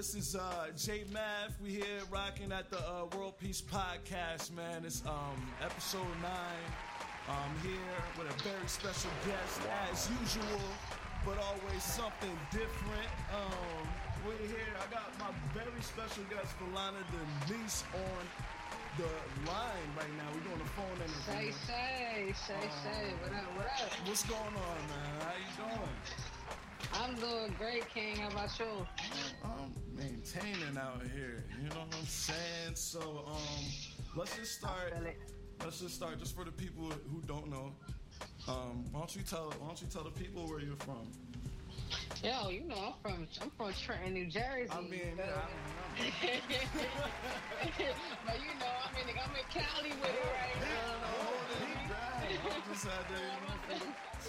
This is uh, J Math. We here rocking at the uh, World Peace Podcast, man. It's um, episode nine. I'm here with a very special guest, as usual, but always something different. Um, we're here. I got my very special guest, Valona Denise, on the line right now. We're doing the phone interview. Say, say, say, say. What up, what up? What's going on, man? How you doing? I'm doing great, King. How about you? I'm maintaining out here. You know what I'm saying? So, um, let's just start. Let's just start. Just for the people who don't know, um, why don't you tell? Why don't you tell the people where you're from? Yo, you know I'm from I'm from Trenton, New Jersey. I mean, but, yeah, I but you know, I'm in I'm in Cali with it right don't now. Yeah, hold it back. I just had to,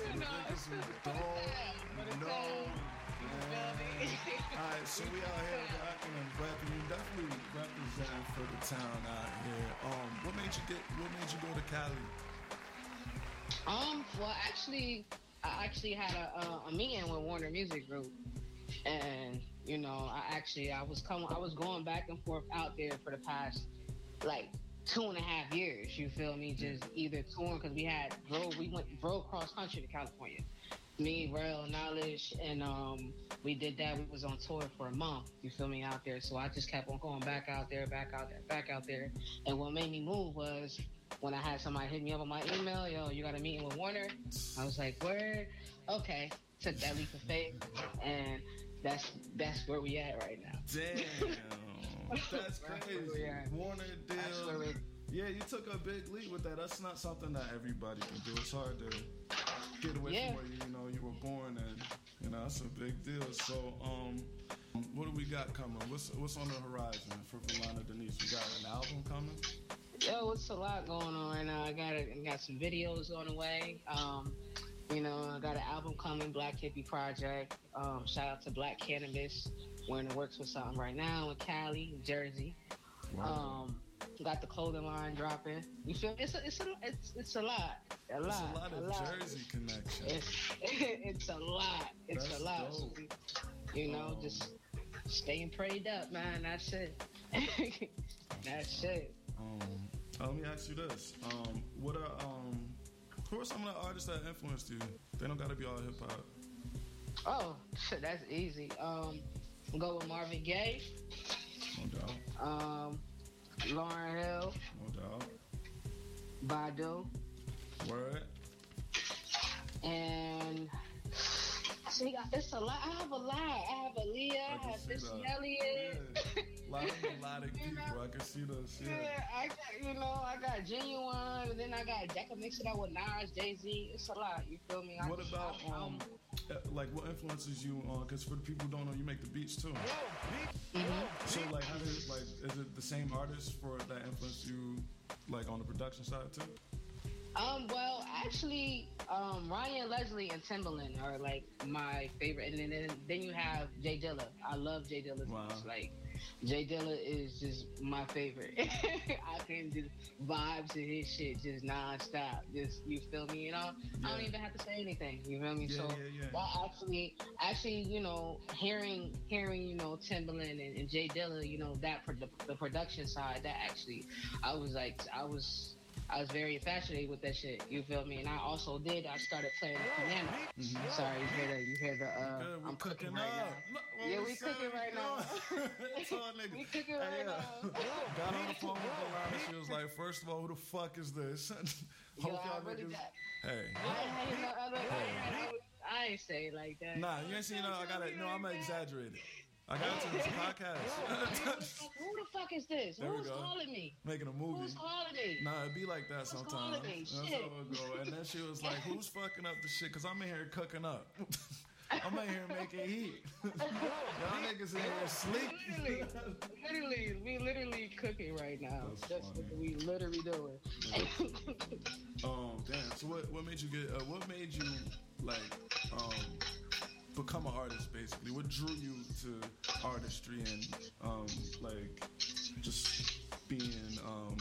you know, for the, for You right, so we out here rocking and rapping. You definitely representing for the town out here. Um, what made you get? What made you go to Cali? Um, well, actually, I actually had a, a, a meeting with Warner Music Group, and you know, I actually I was coming, I was going back and forth out there for the past like two and a half years. You feel me? Just either touring because we had drove, we went drove cross country to California. Me, Rell, Knowledge, and um, we did that. We was on tour for a month. You feel me out there? So I just kept on going back out there, back out there, back out there. And what made me move was when I had somebody hit me up on my email, yo, you got a meeting with Warner. I was like, word, okay. Took that leap of faith, and that's that's where we at right now. Damn, that's where crazy. Warner deal. Yeah, you took a big leap with that. That's not something that everybody can do. It's hard to get away Yeah. from where that's a big deal. So, um, what do we got coming? What's what's on the horizon for Valona Denise? We got an album coming. Yo, it's a lot going on right now. I got a, I got some videos on the way. Um, you know, I got an album coming, Black Hippie Project. Um, shout out to Black Cannabis. We're in the works with something right now in Cali, Jersey. Um, got the clothing line dropping. You feel it's a, it's a, it's it's a lot, a lot, a lot of Jersey connection. It's it's a lot. It's That's a lot. dope. You know, Um, just staying prayed up, man. That's it. That's it. Um, let me ask you this: um, What are um, who are some of the artists that influenced you? They don't got to be all hip hop. Oh, shit, that's easy. Um, go with Marvin Gaye, No doubt, um, Lauryn Hill, doubt. Badu, Word. and it's a lot. I have a lot. I have Aaliyah. I, I have Missy that. Yeah. A lot of melodic people. know? I can see those. Yeah. Yeah, I got you know I got genuine, and then I got I can mix it up with Nas, Jay Z. It's a lot. You feel me? I What just- about I- um, uh, like what influences you on? Because for the people who don't know, you make the beats too. Mhm. So like, how did like is it the same artist for that influence you like on the production side too? Um, well, actually, um, Ryan Leslie and Timbaland are like my favorite, and then then you have Jay Dilla. I love Jay Dilla. Wow. Like Jay Dilla is just my favorite. I can just vibe to his shit just nonstop. Just you feel me? You know, I don't even have to say anything. You feel me? Yeah, so yeah, yeah. that actually, actually, you know, hearing hearing you know Timbaland and, and Jay Dilla, you know that pro- the, the production side, that actually, I was like, I was. I was very infatuated with that shit. You feel me? And I also did. I started playing the piano. Sorry, you hear the you hear the. Uh, Mm-hmm. I'm cooking, cooking right now. Look Yeah, we cooking right now. That's all, nigga. We cooking right now. Got on the phone with Delana. She was like, first of all, who the fuck is this? Yo, I really niggas. Hey. I ain't, no other, I, ain't, I ain't say it like that. Nah, you ain't seen no. I gotta. No, I'm exaggerating. I got to this podcast. Who the fuck is this? There Who's calling me? Making a movie. Who's calling me? Nah, it'd be like that calling sometimes. me? That's Shit. how it go. And then she was like, "Who's fucking up the shit? Cause I'm in here cooking up. I'm in here making heat. Y'all niggas in here sleep. Literally, literally, we literally cooking right now. That's That's, what we literally doing. Um, damn. So what? What made you get? Uh, what made you like um become an artist? Basically, what drew you to artistry and um like just being um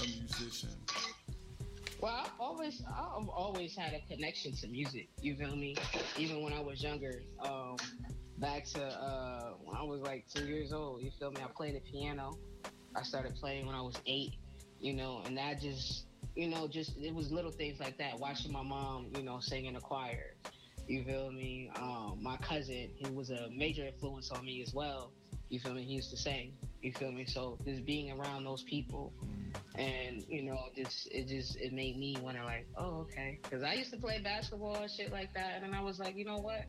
a musician? Well, I've always, I've always had a connection to music. You feel me? Even when I was younger, um, back to uh, when I was like two years old. You feel me? I played the piano. I started playing when I was eight. You know, and that just you know just it was little things like that. Watching my mom, you know, sing in a choir. You feel me? Um, my cousin, he was a major influence on me as well. You feel me? He used to sing. You feel me? So just being around those people, and you know, just it just it made me want to like, oh okay, because I used to play basketball and shit like that, and then I was like, you know what?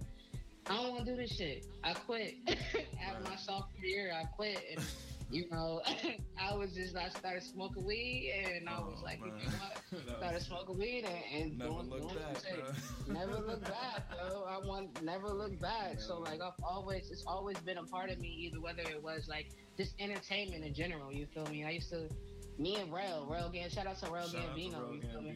I don't want to do this shit. I quit. After my sophomore year, I quit, and you know, I was just I started smoking weed, and I was Oh, like, you man. know what? Started smoking weed and, and Never doing, look doing back, shit. bro. never look back, bro. I want never look back. So like I've always it's always been a part of me, either whether it was like just entertainment in general. You feel me? I used to me and Rell, Rell Gan, shout out to Rell Shout out to Gambino. You feel me?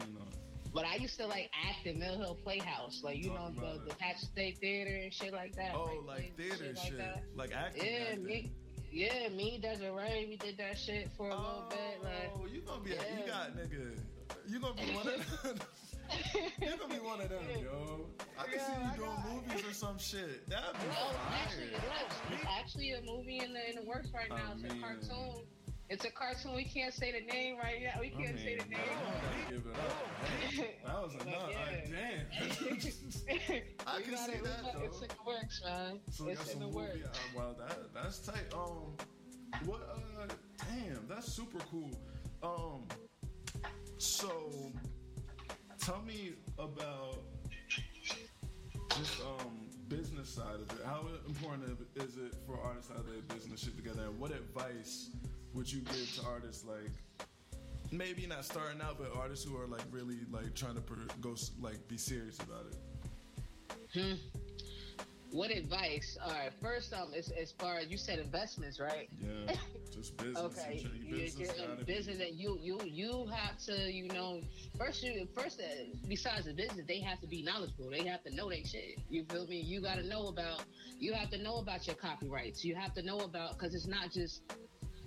But I used to like act in Mill Hill Playhouse, like you know the, the Patch State Theater and shit like that. Oh, Like, like theater shit, that. like acting. Yeah, acting. me, yeah, me, Desiree, we did that shit for a little bit. Like, Oh, you gonna be? You Yeah. got nigga. You gonna be one of them. you gonna be one of them, yo. I can see you I doing movies or some shit. That'd be No, actually, it was. It's actually a movie in the in the works right oh, now. I It's mean- a cartoon. It's a cartoon. We can't say the name right now. We can't say the name. I give it up. That was But enough. yeah. Like, damn. I We can got see it. We that, got- though. It's in the works, man. So we in the movie. works. Uh, well, that that's tight. Um, what? Uh, damn, that's super cool. Um, so tell me about just um business side of it. How important is it for artists to have their business shit together? And what advice would you give to artists like? Maybe not starting out, but artists who are like really like trying to per- go like be serious about it. Hmm. What advice? All right. First, um, as, as far as you said, investments, right? Yeah, just business. Okay, Your you, business you're in gotta be- business that you you you have to you know first you first uh, besides the business they have to be knowledgeable. They have to know their shit. You feel me? You got to know about you have to know about your copyrights. You have to know about because it's not just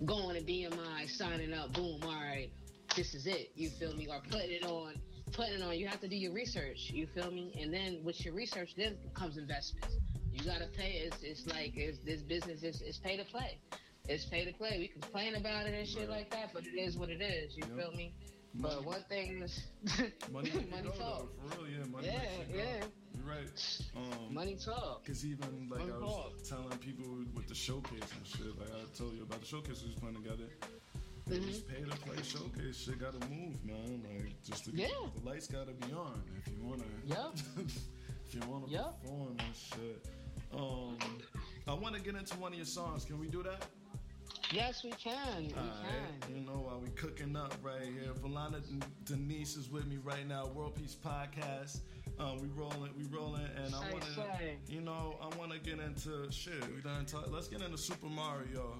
going to BMI signing up. Boom. All right, this is it. You feel me? Or putting it on. Putting it on. You have to do your research. You feel me? And then with your research, then comes investments. You gotta pay. It's, it's like it's, this business is it's pay to play. It's pay to play. We complain about it and shit Right. like that, but it is what it is. You Yep. feel me? Money- But one thing is Money, money talk. though, for real, yeah. Money Yeah, yeah. You're right. Um, Money talk. Cause even like I was telling people with the showcase and shit, like I told you about the showcase we was playing together. It Mhm. was pay to play showcase. Shit gotta move, man. Like just to Yeah. the lights gotta be on if you wanna. Yep. if you wanna Yep. perform and shit. Um, I want to get into one of your songs. Can we do that? Yes, we can. We Alright, can. you know while we cooking up right here, Valona Denise is with me right now. World Peace Podcast. Um, we rolling, we rolling, and I want to, you know, I want to get into shit. We done talk. Let's get into Super Mario.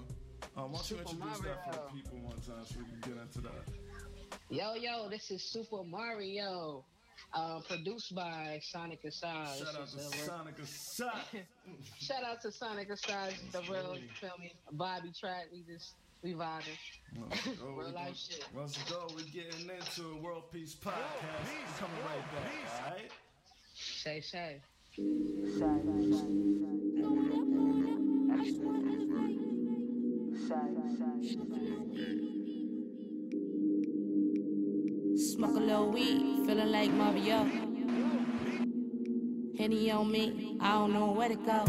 Uh, why don't you Super introduce that for the people one time so we can get into that? Yo, yo, this is Super Mario, uh, produced by Sonic Asaad. Shout out This to is a real- Sonic Asaad. Shout out to Sonic Asaad, the real, you feel me, Bobby track. We just we vibing. Let's go. Real We life gonna- shit. Let's go. We're getting into a World Peace Podcast. We're coming right back. All right. Shay Shay. Smoke a little weed, feeling like Mario. Henny on me, I don't know where to go.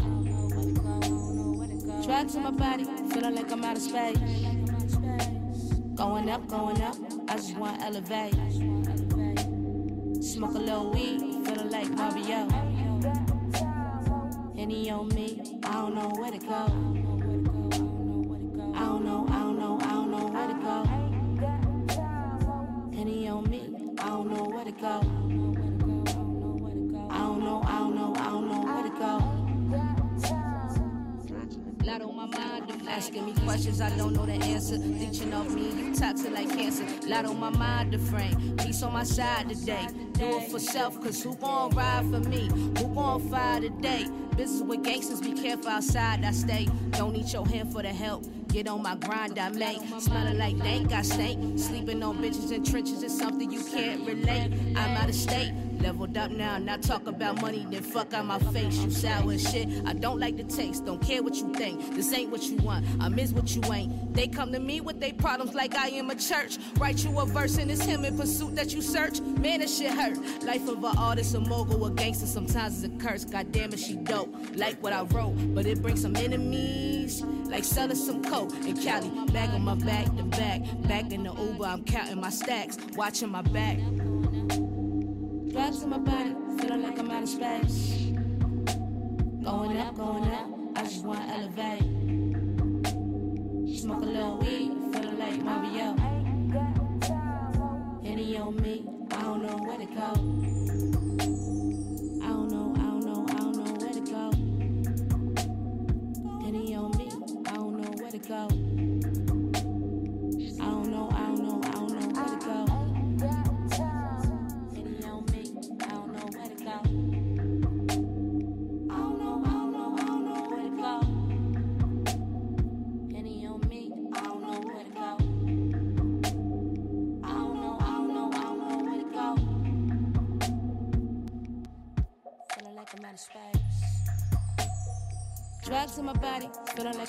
Drugs in my body, feeling like I'm out of space. Going up, going up, I just want to elevate. Smoke a little weed, feeling like Mario. Henny on me, I don't know where to go. Asking me questions, I don't know the answer. Leeching off me, you toxic like cancer. Lot on my mind, the frame. Peace on my side today. Do it for self, cause who gon' ride for me? Who gon' fire today? Business with gangsters, be careful outside I stay. Don't need your hand for the help. Get on my grind, I make. Smelling like dank, I stink. Sleeping on bitches in trenches is something you can't relate. I'm out of state. Leveled up now, not talk about money, then fuck out my face. You sour shit. I don't like the taste, don't care what you think. This ain't what you want, I miss what you ain't. They come to me with their problems like I am a church. Write you a verse and it's him in pursuit that you search. Man, that shit hurt. Life of an artist, a mogul, a gangster, sometimes it's a curse. God damn it, she dope. Like what I wrote, but it brings some enemies. Like selling some coke in Cali. Bag on my back, the back. Back in the Uber, I'm counting my stacks, watching my back. Drugs in my body, feeling like I'm out of space. Going up, going up, I just wanna elevate. Smoke a little weed, feeling like Mario. Henny on me, I don't know where to go.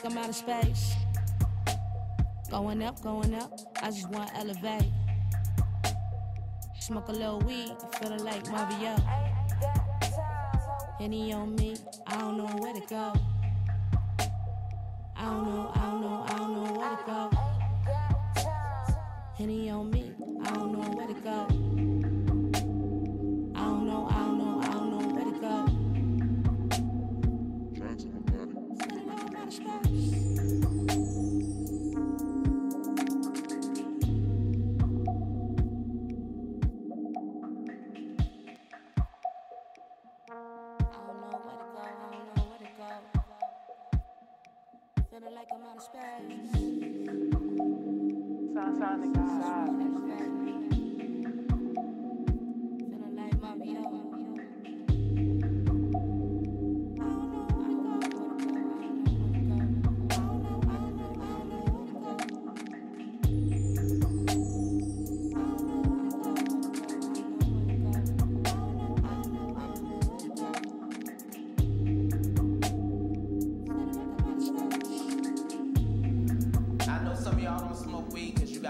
I'm out of space. Going up, going up, I just want to elevate. Smoke a little weed, feeling like Mario. Henny on me, I don't know where to go.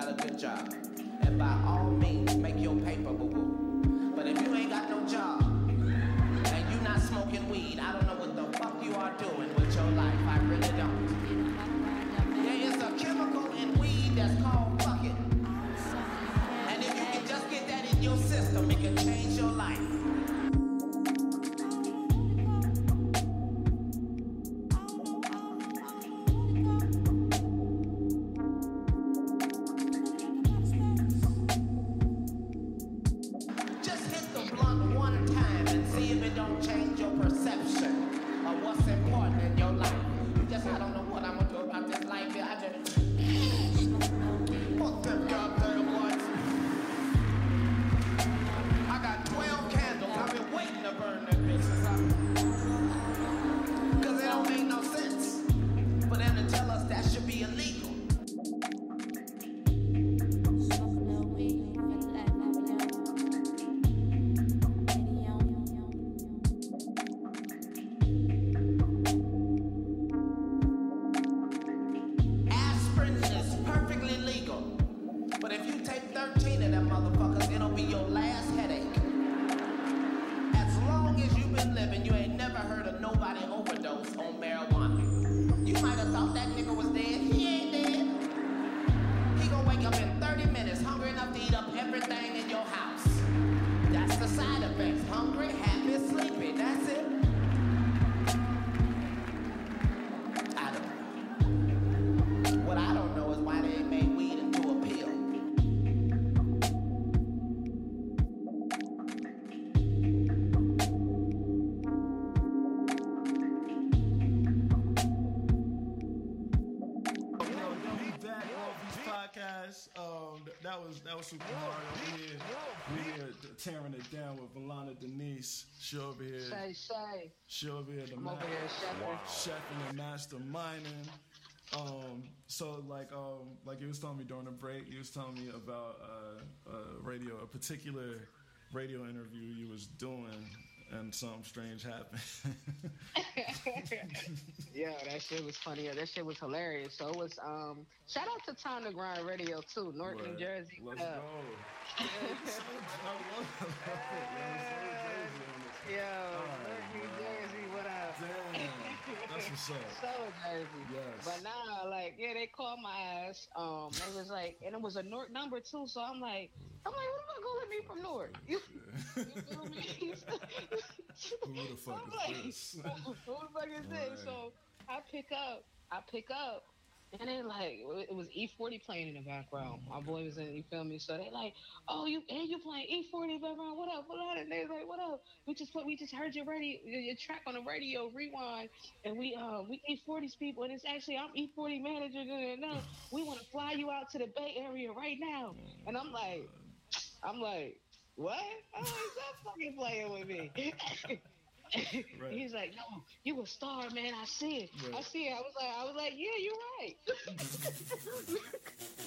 Got a good job. And by all means, make your paper, boo Super Mario. We here, we here tearing it down with Valona Denise. She over here, Say, say. she over here, the I'm ma- over here chefing. chefing and masterminding. Um, so like um, like you was telling me during the break, you was telling me about uh, uh, radio, a particular radio interview you was doing, and something strange happened. yeah, that shit was funny. Yeah, That shit was hilarious. So it was um shout out to Time to Grind Radio too, North New Jersey. Let's Uh, go. Yo, Alright, North New man. Jersey, what up? Damn, that's what's up. So Jersey. Yes. But nah, like, yeah, they called my ass. Um, it was like, and it was a North number too. So I'm like, I'm like, what am I gonna let me from North? You, you feel me? Who the fuck I'm is like, this? Who the fuck is this? Right. So I pick up, I pick up, and they like it was E40 playing in the background. My boy was in, you feel me? So they like, oh, you and you playing E40 in the background? What up? What up? And they like, what up? We just put, we just heard your radio, your, track on the radio, rewind, and we uh we E40's people, and it's actually I'm E40 manager. We want to fly you out to the Bay Area right now, and I'm like, I'm like. What? Oh, he's not fucking playing with me. Right. He's like, no, you a star, man. I see it. I see it. I was like, I was like, yeah, you're right.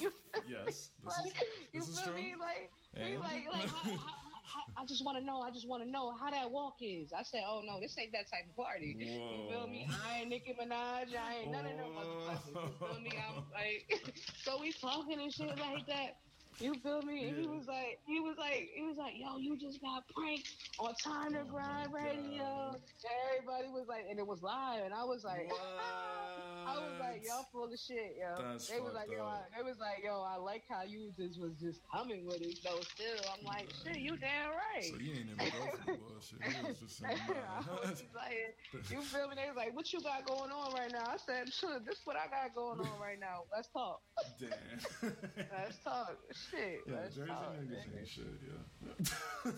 you, Yes, this is, like, you is feel true. me? Like, he like, like, how, how, how, I just want to know. I just want to know how that walk is. I said, oh no, this ain't that type of party. You feel me? I ain't Nicki Minaj. I ain't none of them motherfuckers. You feel me? I'm like, so we talking and shit like that. You feel me? And he was like, he was like, he was like, yo, you just got pranked on Time to Oh, Grind my Radio. God. Everybody was like, and it was live, and I was like? I was like, y'all full of shit, yo. That's they was like, fucked yo, I, they was like, yo, I like how you just was just humming with it. though. still, I'm like, shit, you damn right. So you ain't even go for the bullshit. You was just saying, I was just like, you feel me? They was like, what you got going on right now? I said, sure, this what I got going on right now. Let's talk. Damn. Let's talk. Shit. Yeah, Let's Jersey talk. niggas nigga. ain't shit, yeah.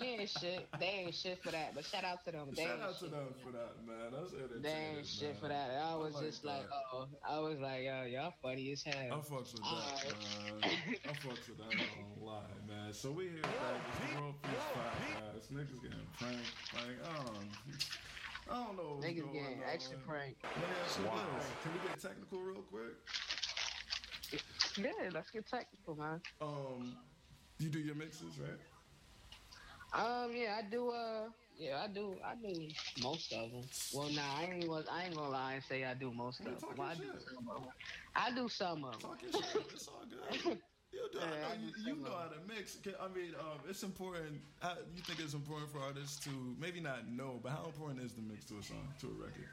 We ain't shit. They ain't shit for that. But shout out to them. They Shout out to them for that, man. That's entertaining, They ain't shit for that. I was like just like, oh, I was like, yo, y'all funny as hell. I hell. fucks with that, Alright. man. I fucks with that. I ain't gonna lie, man. So we here back. It's the World Peace Podcast. Niggas getting pranked. Like, I don't, I don't know what's Niggas going getting on. extra pranked. Let me ask you this. Can we get technical real quick? Yeah, let's get technical, man. Um, you do your mixes, right? Um, yeah, I do. Uh, yeah, I do. I do most of them. Well, nah, I ain't. gonna- I ain't gonna lie and say I do most of them. Well, I do some of them. I do some of them. Talk your shit. It's all good. You do. I know you, you know how to mix. I mean, um, it's important. How, you think it's important for artists to maybe not know, but how important is the mix to a song, to a record?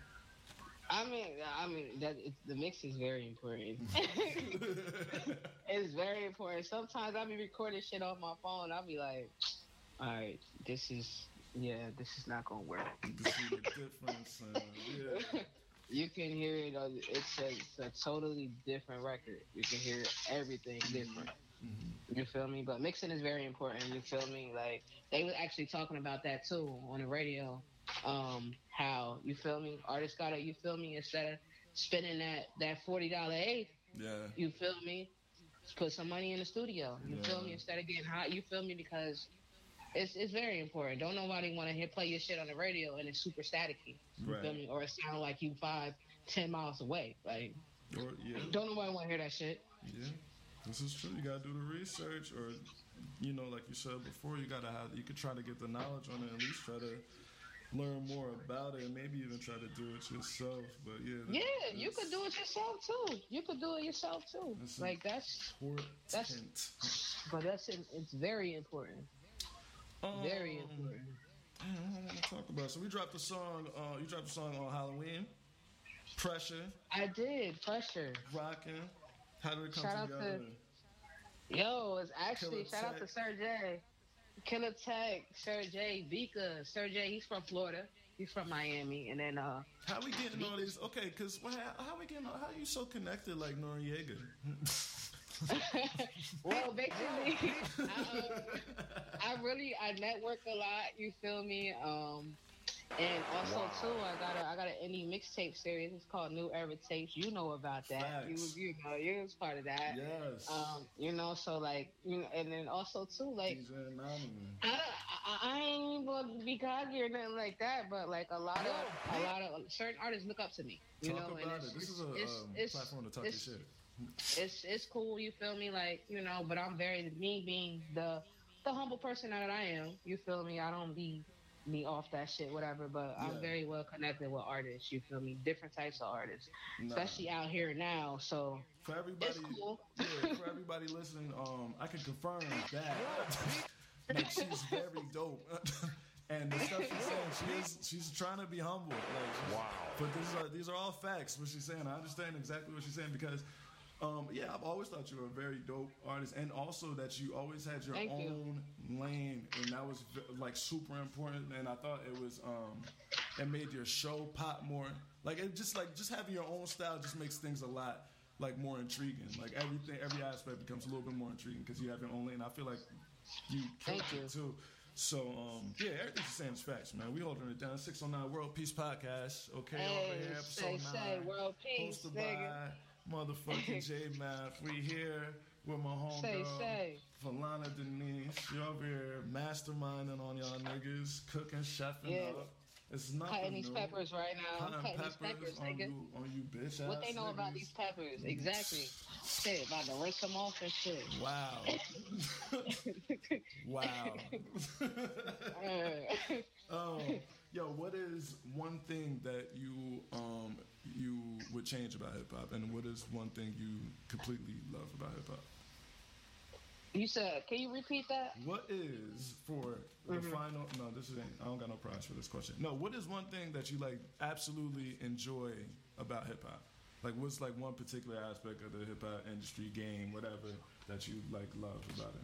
I mean, I mean that it's, the mix is very important. it's very important. Sometimes I be recording shit off my phone. I'll be like, all right, this is yeah, this is not gonna work. to see the difference. And, yeah. You can hear it. uh, It's a, it's a totally different record. You can hear everything different. You feel me? But mixing is very important. You feel me? Like they were actually talking about that too on the radio. Um, how you feel me? Artists gotta you feel me instead of spending that that forty dollar eighth. Yeah. You feel me? Put some money in the studio. You feel me? Instead of getting hot, you feel me? Because it's it's very important. Don't nobody want to hear play your shit on the radio and it's super staticky. Right. me? Or it sound like you five, ten miles away. Like Or, yeah. don't nobody want to hear that shit. Yeah. This is true. You gotta do the research, or you know, like you said before, you gotta have. You could try to get the knowledge on it. At least try to learn more about it, and maybe even try to do it yourself. But yeah. that- Yeah, you could do it yourself too. You could do it yourself too. That's Like that's, Important. but that's it it's very important. Very Um, important. I don't know what to talk about. So we dropped a song. Uh, you dropped a song on Halloween. Pressure, I did pressure. rocking. How did it come Shout out together? to- Yo, it's actually Killer shout out to. Sir J, Killer Tech, Sir J, Vika, Sir J. He's from Florida. He's from Miami, and then uh, How we getting all these? Okay, cause how, how we getting? How you so connected like Noreaga? well, basically, I, uh, I really I network a lot. You feel me? Um, and also too, I got a I got an indie mixtape series. It's called New Era Tapes. You know about that? You Facts. you know you was part of that. yes. Um, you know, so like you know, and then also too, like I, I, I ain't gonna be cocky or nothing like that, but like a lot of a lot of certain artists look up to me. You Talk know, and it's, it. This is a it's- um, it's- platform to talk your shit. It's it's cool. You feel me? Like you know, but I'm very me being the the humble person that I am. You feel me? I don't be me off that shit, whatever. But Yeah. I'm very well connected with artists. You feel me? Different types of artists, Nah. especially out here now. So For everybody, It's cool. yeah, for everybody listening, um, I can confirm that like she's very dope. and the stuff she's saying, she is she's trying to be humble. Like, wow. But these are these are all facts. What she's saying, I understand exactly what she's saying because. Um, yeah, I've always thought you were a very dope artist, and also that you always had your Thank you. own lane, and that was like super important. And I thought it was, um, it made your show pop more. Like it just like just having your own style just makes things a lot like more intriguing. Like everything, every aspect becomes a little bit more intriguing because you have your own lane. I feel like you killed Thank it you. too. So um, yeah, everything's the same as facts, man. We holding it down. Six oh nine World Peace Podcast. Okay, over here, episode say, nine. world peace, hosted nigga. by motherfucking J Math. We here with my homegirl. Say. Denise, you over here masterminding on y'all niggas, cooking, chefing Yeah. up. It's nothing cutting these new. peppers right now. Cutting cutting these peppers, on nigga. you, on you bitch What they know about these peppers? Exactly. Shit, about to rinse them off and shit. Wow. wow. Uh, um, yo, what is one thing that you um you would change about hip hop, and what is one thing you completely love about hip hop? you said, can you repeat that? What is for the Mm-hmm. final? No, this is I don't got no prize for this question. No, what is one thing that you like absolutely enjoy about hip hop? Like, what's like one particular aspect of the hip hop industry, game, whatever that you like love about it?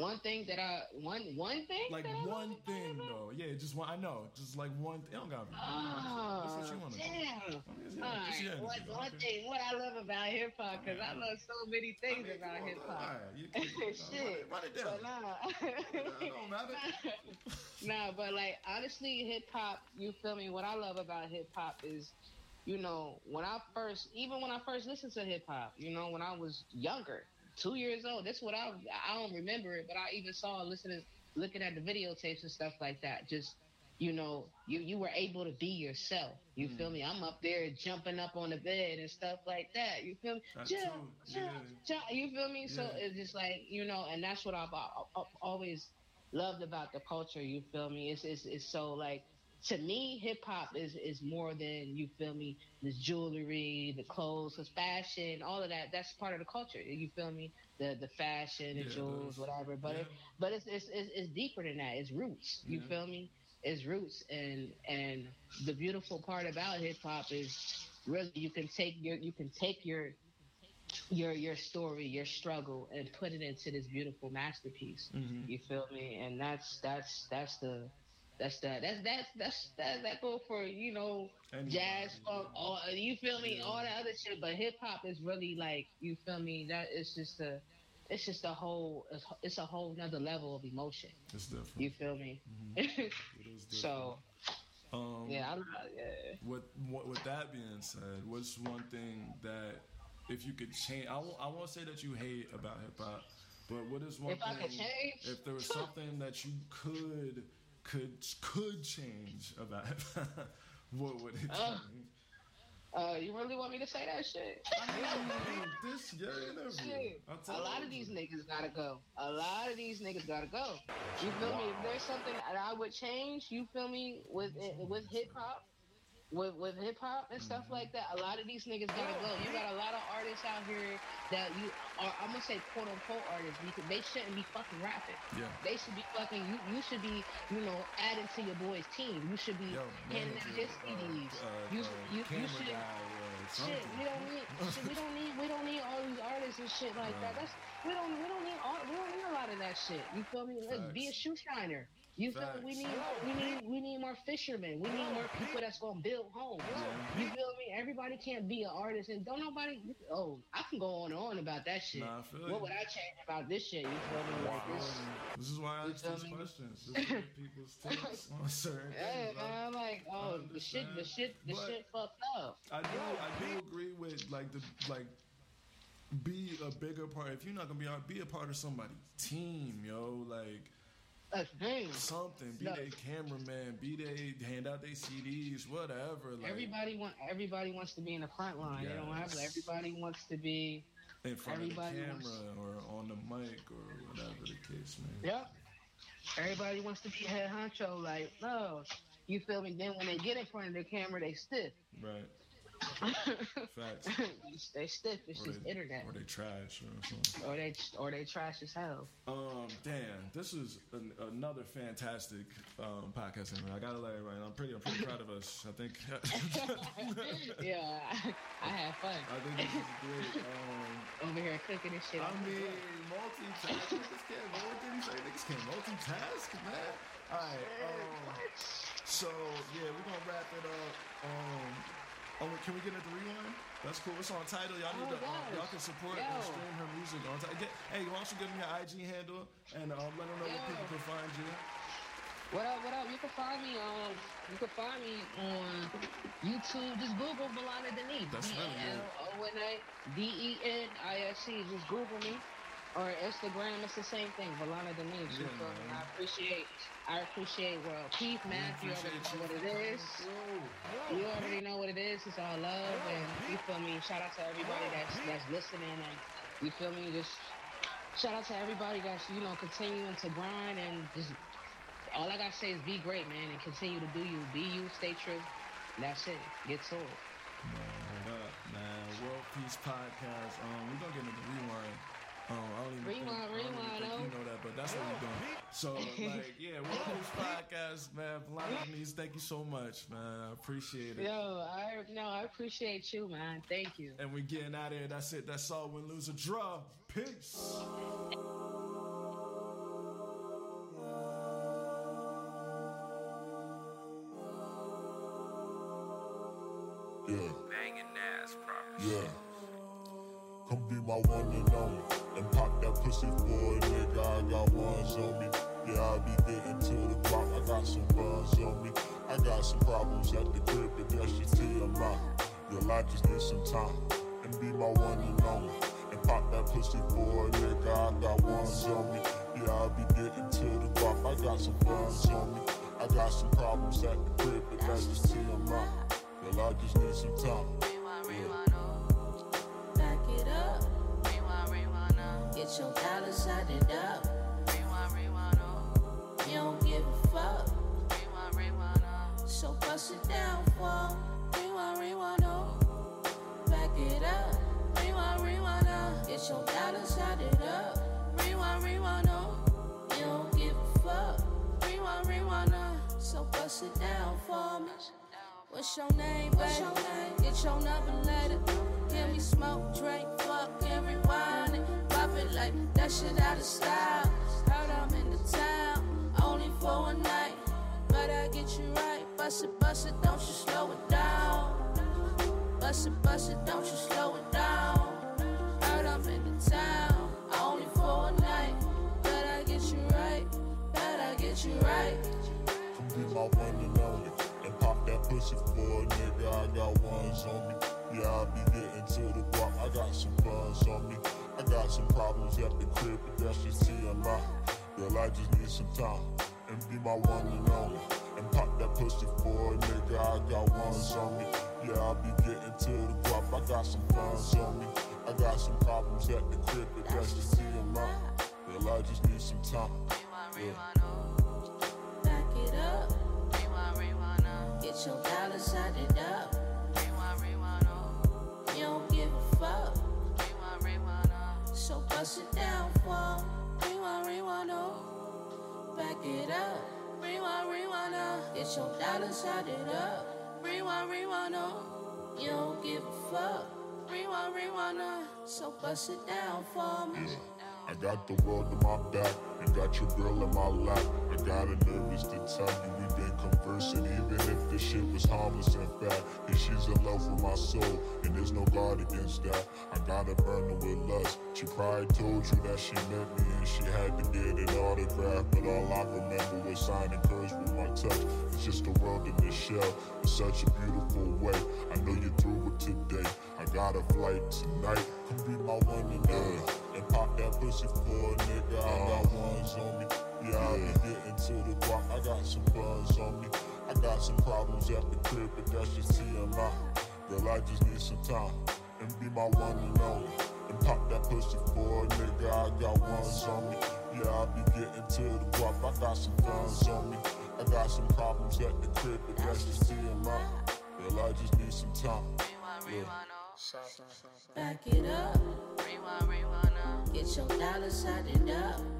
One thing that I one one thing Like that one thing though. Yeah, just one. I know, just like one. It don't got to be. Oh, That's what you wanna do. damn. Yeah, All right. What, one okay. thing, what I love about hip hop, because I love so many I things mean, about hip hop. right, you can- Shit. it, run it down. But nah. It don't matter. nah, but like honestly, hip hop. You feel me? What I love about hip hop is, you know, when I first, even when I first listened to hip hop, you know, when I was younger, two years old. That's what I. I don't remember it, but I even saw listening, looking at the videotapes and stuff like that. Just. You know, you you were able to be yourself. You mm. feel me? I'm up there jumping up on the bed and stuff like that. You feel me? Jump, jump, yeah. jump. You feel me? So it's just like you know, and that's what I've, I've, I've always loved about the culture. You feel me? It's it's, it's so like to me, hip hop is is more than you feel me. The jewelry, the clothes, the fashion, all of that. That's part of the culture. You feel me? The the fashion, the Yeah, jewels, whatever. But yeah. it, but it's, it's it's it's deeper than that. It's roots. You Yeah. feel me? It's roots, and and the beautiful part about hip hop is really you can take your you can take your your your story, your struggle, and put it into this beautiful masterpiece. Mhm. You feel me? And that's that's that's the that's the that's that's that's that that go for you know Anybody, jazz funk all you feel me Yeah. all that other shit. But hip hop is really like you feel me that it's just a it's just a whole it's, it's a whole nother level of emotion. It's different. You feel me? It is different. so um, yeah, I'm not, yeah. With, what, with that being said, what's one thing that if you could change? I won't, I won't say that you hate about hip hop, but what is one If I thing? could change? If there was something that you could could could change about what would it change? Uh, you really want me to say that shit? I mean, this your. Shit. A lot of these niggas gotta go. A lot of these niggas gotta go. You feel me? If there's something that I would change, you feel me? With with hip hop, with with hip hop and stuff Mm-hmm. like that, a lot of these niggas gotta go. You got a lot of artists out here that you are. I'm gonna say quote unquote artists because they shouldn't be fucking rapping. Yeah. They should be fucking. You you should be you know adding to your boy's team. You should be Yo, handing out his CDs. uh, uh, you uh, you you should. guy, uh, Shit, we don't need. shit, we don't need. We don't need all these artists and shit like that. That's we don't. We don't need. All, we don't need a lot of that shit. You feel me? Let's be a shoe shiner. You feel me? We need. We need. We need more fishermen. We need more people that's gonna build homes. You feel me? Everybody can't be an artist, and don't nobody. Oh, I can go on and on about that shit. Nah, I feel what you. would I change about this shit? You feel me? Like this. This is why I ask these me? questions. Just to get people's takes on certain Yeah, things. Man. Like, oh, the shit. The shit. The But- shit fucked up. I do I do agree with like the like be a bigger part. If you're not gonna be out, be a part of somebody's team, yo. Like a thing. Something. Be No. they cameraman. Be they hand out their CDs. Whatever. Like Everybody want everybody wants to be in the front line. They don't have Yes. everybody wants to be in front everybody of the wants- camera or on the mic or whatever the case, man. Yep. Everybody wants to be head honcho, like, no. You feel me? Then when they get in front of the camera, they stiff. Right. Facts. they stiff. It's Or just they, internet. or they trash or. Or they or they trash as hell. Um, damn, this is an, another fantastic um, podcast. I gotta let everybody. I'm pretty, I'm pretty proud of us. I think, yeah, I, I had fun I think this is great. Um, over here cooking and shit. I mean, multitask. Niggas can't. What did he say? Niggas can't multitask, man. All right. Um, so yeah, we're gonna wrap it up. Um, oh, can we get into rewind? That's cool. It's on Tidal. Y'all need Oh, to. Um, y'all can support Yo. and stream her music on Tidal. Hey, why don't you give me your IG handle and um, let them know where people can find you. What up? What up? You can find me on. You can find me on YouTube. Just Google Balana Denise. That's B really good. L O N A D E N I S E. Just Google me. Or Instagram, it's the same thing. Valona Denise. You Yeah, feel me? man. I appreciate. I appreciate world peace, man. You already know what it is. You already know what it is. It's all love, and you feel me. Shout out to everybody that's that's listening, and you feel me. Just shout out to everybody that's you know continuing to grind and just all I gotta say is be great, man, and continue to do you. Be you. Stay true. That's it. Get to it. Man, what up, man? World Peace Podcast. Um, we're gonna get into the rewind. Um, I don't even Rewind, think, I don't even rewind, think oh. you know that, but that's what we're doing. So, like, yeah, World Peace Podcast, man. Blonde Denise, thank you so much, man. I appreciate it. Yo, I no, I appreciate you, man. Thank you. And we getting out of here. That's it. That's all. Win, lose, or draw. Peace. Yeah, Banging ass promise. yeah. Come be my one and only. Pussy for a nigga. I got ones on me. Yeah, I'll be getting to the block. I got some buns on me. I got some problems at the crib, but that's just TMI. Girl, I just need some time. And be my one and only. And pop that pussy for a nigga. I got ones on me. Yeah, I'll be getting to the block. I got some buns on me. I got some problems at the crib, but that's just TMI. Girl, I just need some time. Get your dollars added up. Rewind, rewind, oh. You don't give a fuck. Rewind, rewind, oh. So bust it down for. Rewind, rewind, oh. Back it up. Rewind, rewind, oh. Get your dollars added up. Rewind, rewind, oh. You don't give a fuck. Rewind, rewind, oh. So bust it down for me. What's your name, baby? Get your number later. Give me smoke, that out of style. Heard I'm in the town, only for one night. But I get you right. Bust it, bust it, don't you slow it down. Bust it, bust it, don't you slow it down. Heard I'm in the town, only for one night. But I get you right. Bet I get you right. Come be my one and only. And pop that pussy for a nigga. I got ones on me. Yeah, I'll be getting to the block. I got some buns on me. I got some problems at the crib, but that's just TMI. Girl, I just need some time. And be my one and only. And pop that pussy for a nigga. I got ones on me. Yeah, I'll be getting to the block. I got some buns on me. I got some problems at the crib, but that's just TMI. Girl, I just need some time. Yeah. Back it up. Rewind, rewind. Get your dollars added up. Your dollars added up. Rewind, rewind, oh. You don't give a fuck. Rewind, rewind, oh. So bust it down for me. I got the world in my back and got your girl in my lap. I got a nervous to tell you we've been conversing, even if the shit was harmless and fat. And she's in love with my soul, and there's no guard against that. I burn her with lust. She probably told you that she met me and she had to get an autograph, but all I remember was signing curves with my touch. It's just a world in this shell in such a beautiful way. I know you're through with today. I got a flight tonight. Come be my one and only. And pop that pussy for a nigga. I got ones on me. Yeah, I be getting to the guap. I got some buns on me. I got some problems at the crib, but that's just TMI. Girl, I just need some time and be my one and only. And pop that pussy for a nigga. I got ones on me. Yeah, I be getting to the guap. I got some funds on me. I got some problems at the crib, but that's just TMI. Girl, I just need some time. Yeah. Oh. Back it up. Rewind, rewind up. Get your dollars, side it up.